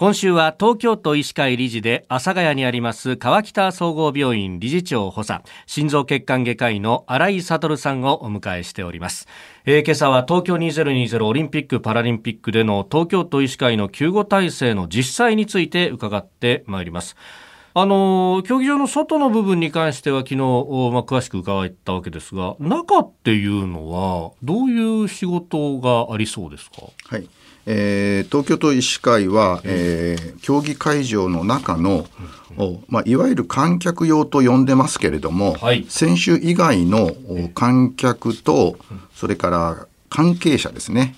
今週は東京都医師会理事で阿佐ヶ谷にあります川北総合病院理事長補佐心臓血管外科医の新井悟さんをお迎えしております、えー、今朝は東京2020オリンピック・パラリンピックでの東京都医師会の救護体制の実際について伺ってまいります。あの競技場の外の部分に関しては昨日、まあ、詳しく伺ったわけですが中っていうのはどういう仕事がありそうですか、はい。えー、東京都医師会は、えー、競技会場の中の、まあ、いわゆる観客用と呼んでますけれども、はい、選手以外の観客とそれから関係者ですね。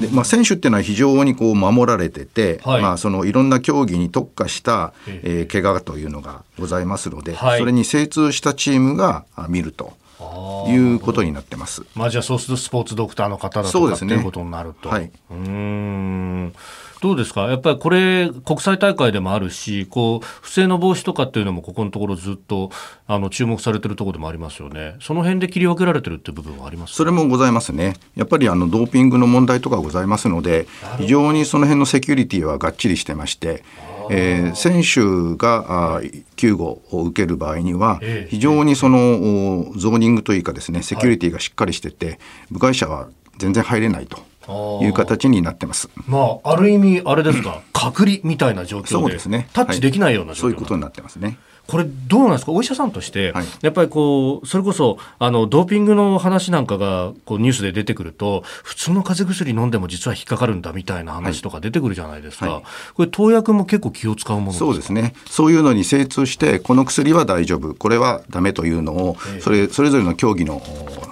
でまあ、選手っていうのは非常にこう守られてて、はいまあ、そのいろんな競技に特化した、えー、怪我というのがございますので、はい、それに精通したチームが見ると。いうことになってます。まあじゃあそうするとスポーツドクターの方だとか、ね、っていうことになると。はい。うん。どうですか？やっぱりこれ国際大会でもあるしこう不正の防止とかっていうのもここのところずっとあの注目されてるところでもありますよね。その辺で切り分けられてるっていう部分はありますそれもございますね。やっぱりあのドーピングの問題とかございますので非常にその辺のセキュリティはがっちりしてましてえー、選手が救護を受ける場合には、非常にそのゾーニングというかですねセキュリティがしっかりしてて、部外者は全然入れないと。いう形になってます。まあ、ある意味、あれですか、隔離みたいな状況で、ね。タッチできないような状況、はい、そういうことになってますね。これどうなんですか？お医者さんとして、はい、やっぱりこうそれこそあのドーピングの話なんかがこうニュースで出てくると普通の風邪薬飲んでも実は引っかかるんだみたいな話とか出てくるじゃないですか、はい、これ投薬も結構気を使うものそうですね。そういうのに精通してこの薬は大丈夫。これはダメというのを、それそれぞれの競技の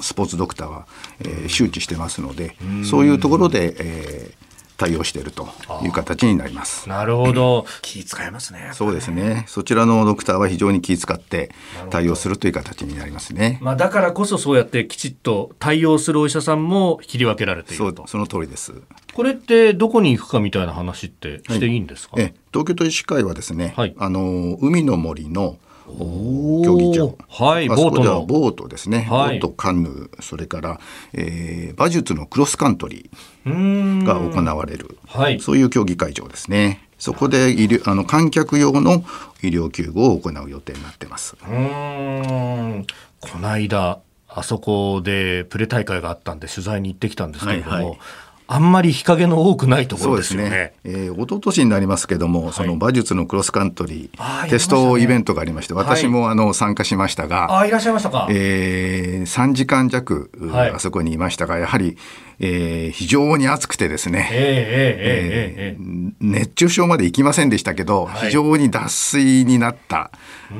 スポーツドクターは、えー、周知してますのでそういうところで、えー対応しているという形になります。なるほど、気使いますね。そうですね。そちらのドクターは非常に気遣って対応するという形になりますね。まあだからこそそうやってきちっと対応するお医者さんも切り分けられていると。その通りです。これってどこに行くかみたいな話ってしていいんですか。はい、東京都医師会はですね、はい、あの海の森の競技場、はい、ボートの。ボートですね、はい、ボートカヌーそれから、えー、馬術のクロスカントリーが行われる、はい、そういう競技会場ですね。そこで医療あの観客用の医療救護を行う予定になってます。うん。この間あそこでプレ大会があったんで取材に行ってきたんですけれども、はいはいあんまり日陰の多くないところですよね。ね。えー、一昨年になりますけども、はい、その馬術のクロスカントリー、テストイベントがありまして、私もあの参加しましたが、あいらっしゃいましたか。えー、3時間弱、はい、あそこにいましたが、やはり、えー、非常に暑くてですね、えー、えー、熱中症まで行きませんでしたけど、はい、非常に脱水になった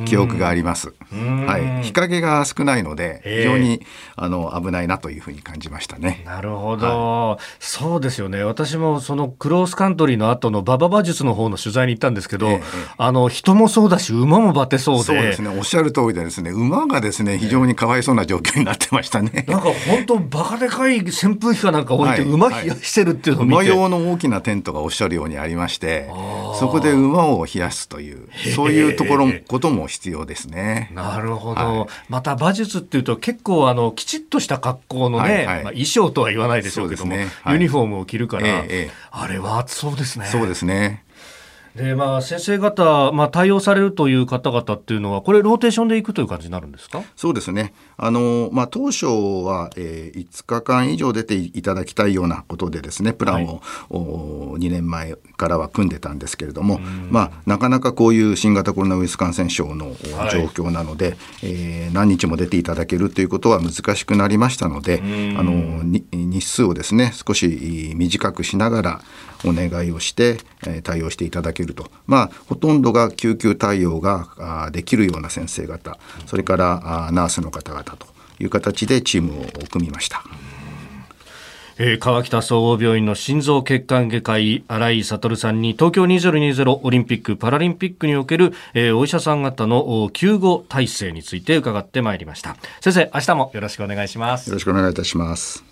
記憶があります。はい、日陰が少ないので、非常にあの危ないなというふうに感じましたね。なるほど、はい、そうですよね。私もそのクロスカントリーの後の馬場馬術の方の取材に行ったんですけど、あの人もそうだし馬もバテそうで、そうですね。おっしゃる通りでですね、馬がですね非常にかわいそうな状況になってましたね。なんか本当バカでかい扇風機かなんか置いて馬冷やしてるっていうのを見て、馬用の大きなテントがおっしゃるようにありまして、そこで馬を冷やすというそういうところことも必要ですね。なるほど。はい、また馬術っていうと結構あのきちっとした格好のね、はいはい、まあ、衣装とは言わないでしょうけども、ねはい、ユニフォームを着るから、ええ、あれは暑そうですね。そうですね。でまあ、先生方、まあ、対応されるという方々っていうのは、これ、ローテーションでいくという感じになるんですか？そうですね、あのまあ、当初は、えー、5日間以上出ていただきたいようなことで、ですねプランを、はい、お2年前からは組んでたんですけれども、まあ、なかなかこういう新型コロナウイルス感染症の状況なので、はい、えー、何日も出ていただけるということは難しくなりましたので、あの日数をですね少し短くしながら、お願いをして、えー、対応していただけると、まあ、ほとんどが救急対応ができるような先生方。それからナースの方々と。いう形でチームを組みました。えー、川北総合病院の心臓血管外科医新井悟さんに東京2020オリンピック・パラリンピックにおける、えー、お医者さん方の救護体制について伺ってまいりました。先生明日もよろしくお願いします。よろしくお願いいたします